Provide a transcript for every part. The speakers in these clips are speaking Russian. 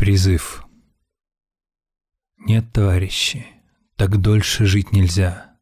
Призыв. Нет, товарищи, так дольше жить нельзя.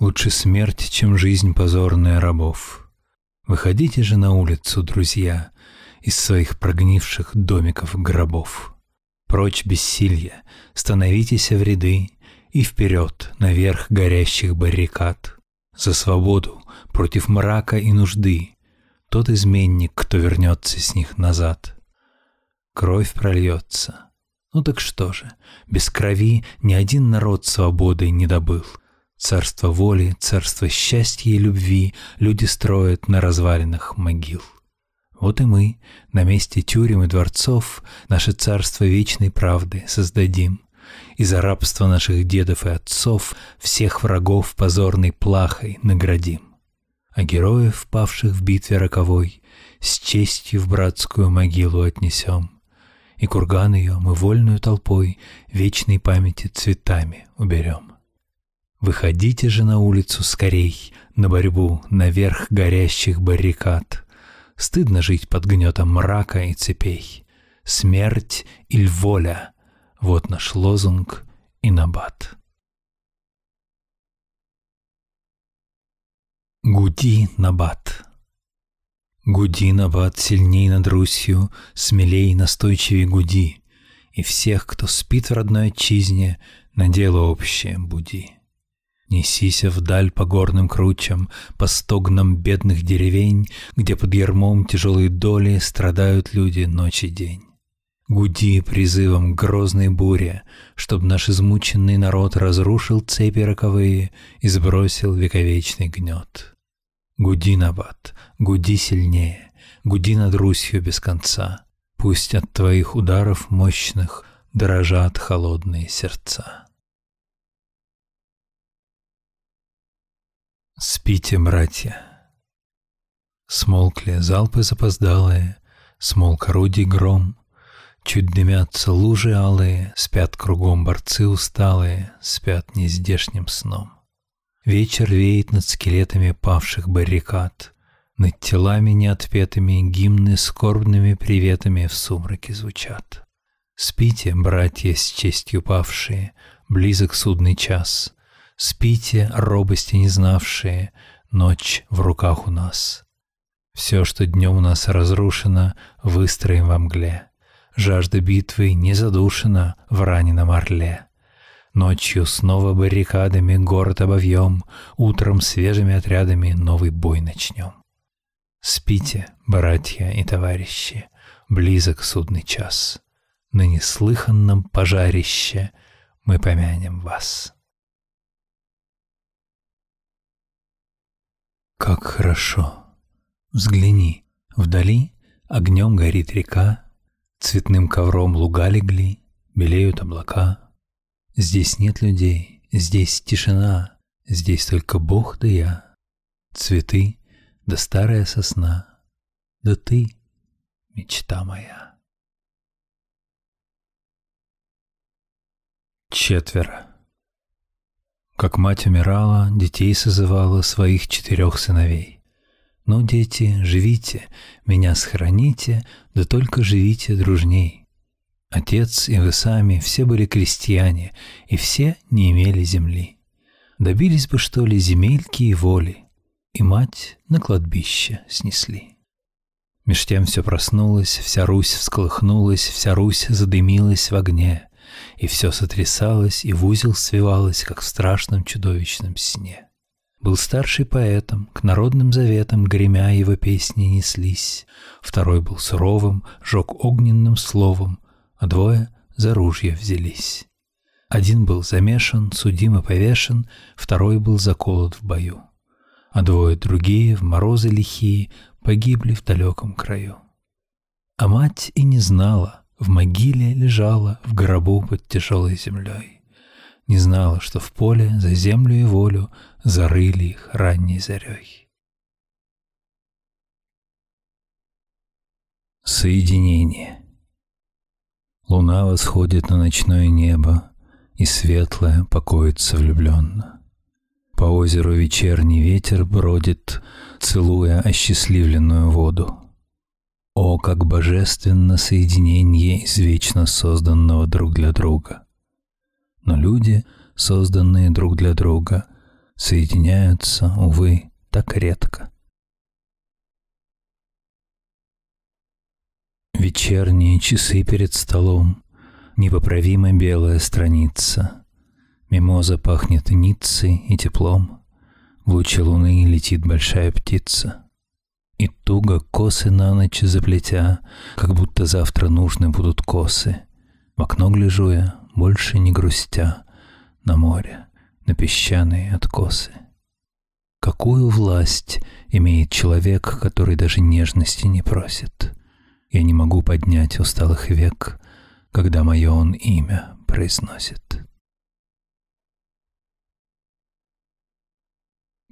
Лучше смерть, чем жизнь позорная рабов. Выходите же на улицу, друзья, из своих прогнивших домиков гробов. Прочь бессилье, становитесь в ряды и вперед наверх горящих баррикад. За свободу против мрака и нужды, тот изменник, кто вернется с них назад. Кровь прольется. Ну так что же, без крови ни один народ свободы не добыл. Царство воли, царство счастья и любви люди строят на развалинах могил. Вот и мы на месте тюрем и дворцов наше царство вечной правды создадим. И за рабство наших дедов и отцов всех врагов позорной плахой наградим. А героев, павших в битве роковой, с честью в братскую могилу отнесем. И курган ее мы вольную толпой вечной памяти цветами уберем. Выходите же на улицу скорей, на борьбу, наверх горящих баррикад. Стыдно жить под гнетом мрака и цепей. Смерть или воля — вот наш лозунг и набат. Гуди набат Гуди набат сильней над Русью, смелей настойчивей гуди, И всех, кто спит в родной отчизне, на дело общее буди. Несися вдаль по горным кручам, по стогнам бедных деревень, Где под ярмом тяжелой доли страдают люди ночь и день. Гуди призывом грозной буре, Чтоб наш измученный народ разрушил цепи роковые И сбросил вековечный гнет. Гуди, Набат, гуди сильнее, гуди над Русью без конца, Пусть от твоих ударов мощных дрожат холодные сердца. Спите, братья. Смолкли залпы запоздалые, Смолк орудий гром, Чуть дымятся лужи алые, Спят кругом борцы усталые, Спят нездешним сном. Вечер веет над скелетами павших баррикад, Над телами неотпетыми Гимны скорбными приветами В сумраке звучат. Спите, братья с честью павшие, Близок судный час — Спите, робости не знавшие, ночь в руках у нас. Все, что днем у нас разрушено, выстроим во мгле. Жажда битвы не задушена в раненом орле. Ночью снова баррикадами город обовьем, Утром свежими отрядами новый бой начнем. Спите, братья и товарищи, близок судный час. На неслыханном пожарище мы помянем вас. Как хорошо! Взгляни, вдали огнем горит река, Цветным ковром луга легли, белеют облака. Здесь нет людей, здесь тишина, Здесь только Бог да я, Цветы да старая сосна, Да ты, мечта моя. Четверо. Как мать умирала, детей созывала своих четырех сыновей. «Ну, дети, живите, меня сохраните, да только живите дружней». Отец и вы сами все были крестьяне, и все не имели земли. Добились бы, что ли, земельки и воли, и мать на кладбище снесли. Меж тем все проснулось, вся Русь всколыхнулась, вся Русь задымилась в огне и все сотрясалось и в узел свивалось, как в страшном чудовищном сне. Был старший поэтом, к народным заветам гремя его песни неслись. Второй был суровым, жег огненным словом, а двое за ружья взялись. Один был замешан, судим и повешен, второй был заколот в бою. А двое другие, в морозы лихие, погибли в далеком краю. А мать и не знала, в могиле лежала в гробу под тяжелой землей. Не знала, что в поле за землю и волю зарыли их ранней зарей. Соединение Луна восходит на ночное небо, и светлое покоится влюбленно. По озеру вечерний ветер бродит, целуя осчастливленную воду. О, как божественно соединение из вечно созданного друг для друга! Но люди, созданные друг для друга, соединяются, увы, так редко. Вечерние часы перед столом, непоправимо белая страница. Мимоза пахнет ницей и теплом. В луче луны летит большая птица. И туго косы на ночь заплетя, Как будто завтра нужны будут косы. В окно гляжу я, больше не грустя, На море, на песчаные откосы. Какую власть имеет человек, который даже нежности не просит? Я не могу поднять усталых век, Когда мое он имя произносит.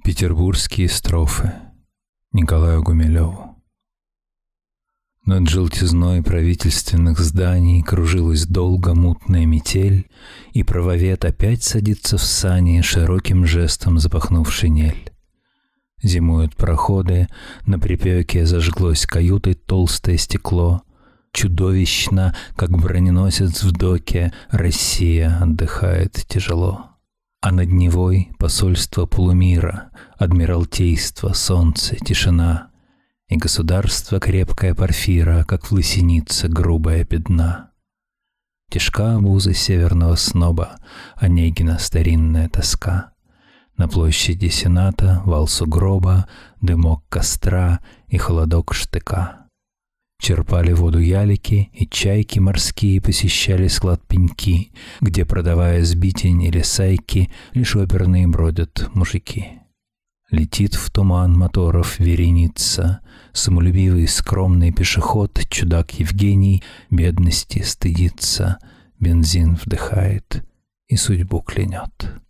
Петербургские строфы Николаю Гумилеву над желтизной правительственных зданий кружилась долго мутная метель, и правовед опять садится в сани, широким жестом запахнув шинель. Зимуют проходы, на припеке зажглось каютой толстое стекло. Чудовищно, как броненосец в доке, Россия отдыхает тяжело. А над Невой посольство полумира, Адмиралтейство, солнце, тишина, И государство крепкая порфира, Как в лысенице грубая бедна. Тяжка обуза северного сноба, Онегина старинная тоска — на площади Сената вал сугроба, дымок костра и холодок штыка. Черпали воду ялики, и чайки морские посещали склад пеньки, где, продавая сбитень или сайки, лишь оперные бродят мужики. Летит в туман моторов вереница, самолюбивый скромный пешеход, чудак Евгений, бедности стыдится, бензин вдыхает и судьбу клянет.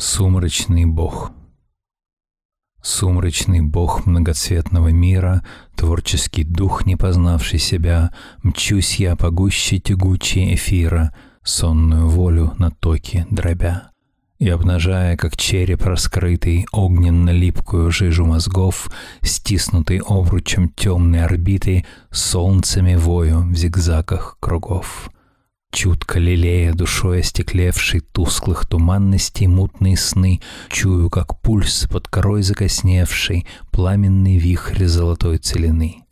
Сумрачный бог Сумрачный бог многоцветного мира, Творческий дух, не познавший себя, Мчусь я по гуще тягучей эфира, Сонную волю на токе дробя. И обнажая, как череп раскрытый, Огненно-липкую жижу мозгов, Стиснутый обручем темной орбиты, Солнцами вою в зигзагах кругов. Чутко лелея душой остеклевшей тусклых туманностей мутные сны, Чую, как пульс под корой закосневший, пламенный вихрь золотой целины.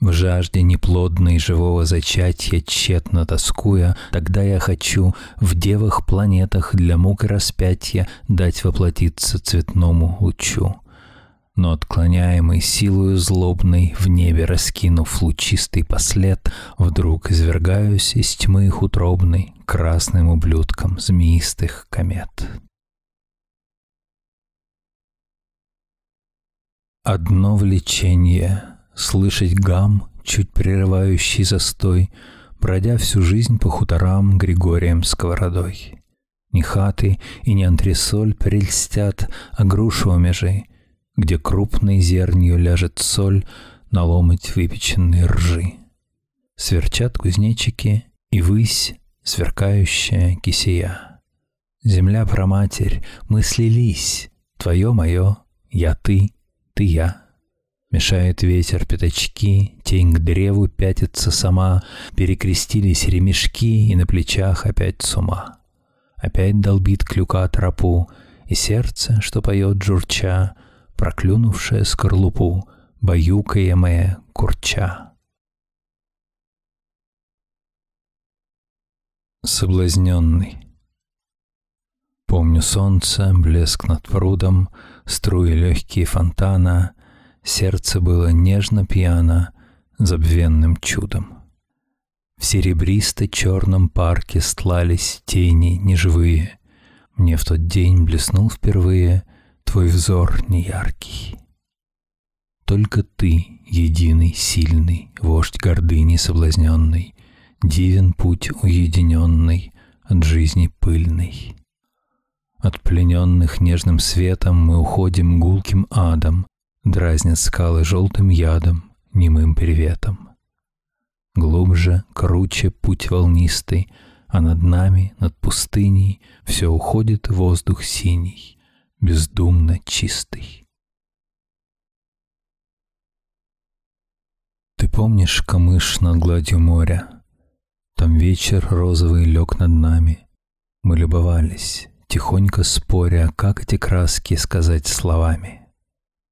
В жажде неплодной живого зачатия, тщетно тоскуя, Тогда я хочу в девах-планетах для мук распятия Дать воплотиться цветному лучу но отклоняемый силою злобной, в небе раскинув лучистый послед, вдруг извергаюсь из тьмы их утробной красным ублюдком змеистых комет. Одно влечение — слышать гам, чуть прерывающий застой, бродя всю жизнь по хуторам Григорием сковородой. Ни хаты и ни антресоль прельстят, а грушу межи — где крупной зернью ляжет соль на ломоть выпеченной ржи. Сверчат кузнечики и высь, сверкающая кисея. Земля проматерь, мы слились, твое мое, я ты, ты я. Мешает ветер пятачки, тень к древу пятится сама, Перекрестились ремешки, и на плечах опять с ума. Опять долбит клюка тропу, и сердце, что поет журча, проклюнувшая скорлупу, баюкаемая курча. Соблазненный. Помню солнце, блеск над прудом, струи легкие фонтана, сердце было нежно пьяно, забвенным чудом. В серебристо-черном парке стлались тени неживые. Мне в тот день блеснул впервые твой взор неяркий. Только ты, единый, сильный, вождь гордыни соблазненный, Дивен путь уединенный от жизни пыльной. От плененных нежным светом мы уходим гулким адом, Дразнят скалы желтым ядом, немым приветом. Глубже, круче путь волнистый, А над нами, над пустыней, Все уходит воздух синий, бездумно чистый. Ты помнишь камыш над гладью моря? Там вечер розовый лег над нами. Мы любовались, тихонько споря, как эти краски сказать словами.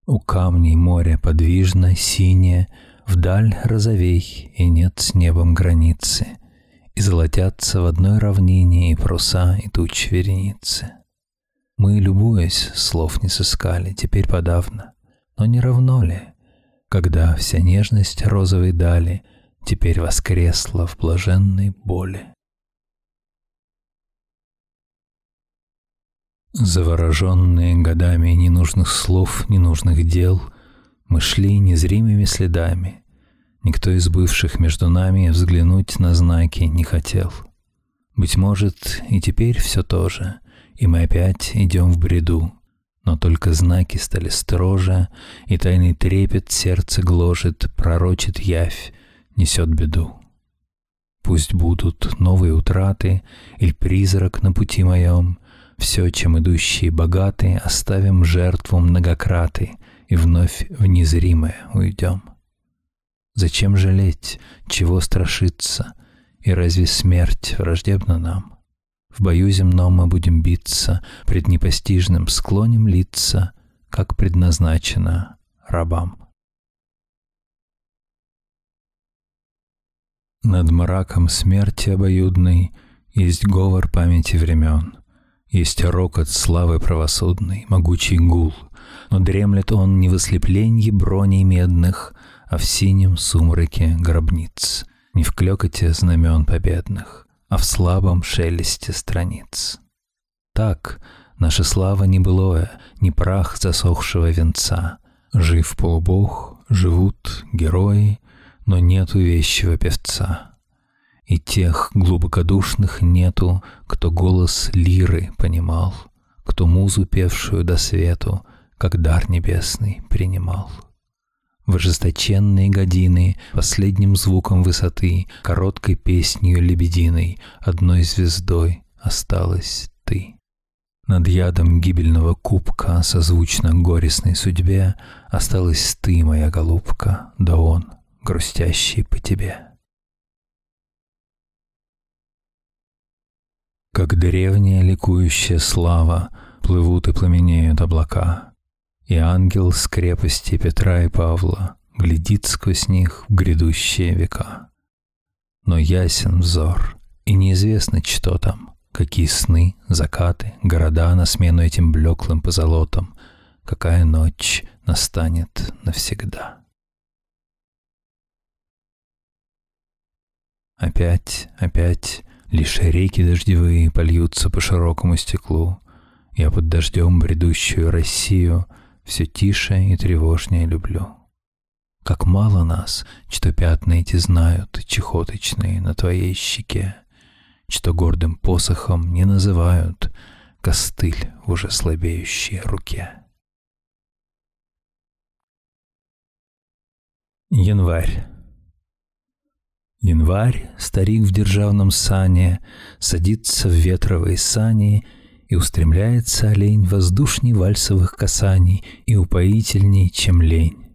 У камней море подвижно, синее, вдаль розовей, и нет с небом границы — и золотятся в одной равнине и пруса, и туч вереницы. Мы, любуясь, слов не сыскали, теперь подавно. Но не равно ли, когда вся нежность розовой дали Теперь воскресла в блаженной боли? Завороженные годами ненужных слов, ненужных дел, Мы шли незримыми следами. Никто из бывших между нами взглянуть на знаки не хотел. Быть может, и теперь все то же, и мы опять идем в бреду, но только знаки стали строже, и тайный трепет сердце гложет, пророчит явь, несет беду. Пусть будут новые утраты, или призрак на пути моем, все, чем идущие богаты, оставим жертву многократы и вновь в незримое уйдем. Зачем жалеть, чего страшиться, и разве смерть враждебна нам? В бою земном мы будем биться, пред непостижным склоним лица, как предназначено рабам. Над мраком смерти обоюдной Есть говор памяти времен, Есть рокот славы правосудной, Могучий гул, но дремлет он не в ослепленье броней медных, А в синем сумраке гробниц, Не в клёкоте знамен победных, А в слабом шелесте страниц. Так наша слава не былое, Не прах засохшего венца, Жив полубог, живут герои, но нету вещего певца. И тех глубокодушных нету, кто голос лиры понимал, кто музу певшую до свету, как дар небесный принимал. В ожесточенные годины последним звуком высоты, короткой песнью лебединой, одной звездой осталась ты. Над ядом гибельного кубка, созвучно горестной судьбе, осталась ты, моя голубка, да он, грустящий по тебе. Как древняя ликующая слава Плывут и пламенеют облака, И ангел с крепости Петра и Павла Глядит сквозь них в грядущие века. Но ясен взор, и неизвестно, что там, Какие сны, закаты, города На смену этим блеклым позолотам, Какая ночь настанет навсегда. Опять, опять, лишь реки дождевые польются по широкому стеклу. Я под дождем бредущую Россию все тише и тревожнее люблю. Как мало нас, что пятна эти знают, чехоточные на твоей щеке, что гордым посохом не называют костыль в уже слабеющей руке. Январь. Январь, старик в державном сане, Садится в ветровые сани, И устремляется олень Воздушней вальсовых касаний И упоительней, чем лень.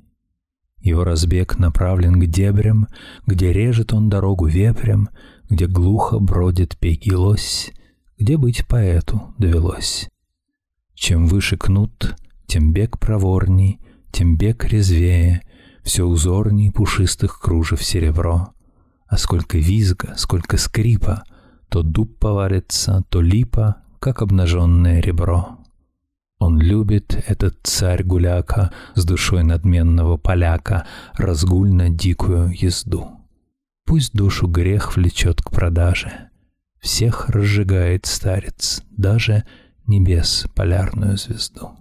Его разбег направлен к дебрям, Где режет он дорогу вепрям, Где глухо бродит пегий лось, Где быть поэту довелось. Чем выше кнут, тем бег проворней, Тем бег резвее, Все узорней пушистых кружев серебро — а сколько визга, сколько скрипа, то дуб повалится, то липа, как обнаженное ребро. Он любит этот царь-гуляка с душой надменного поляка, разгульно дикую езду. Пусть душу грех влечет к продаже. Всех разжигает старец, даже небес полярную звезду.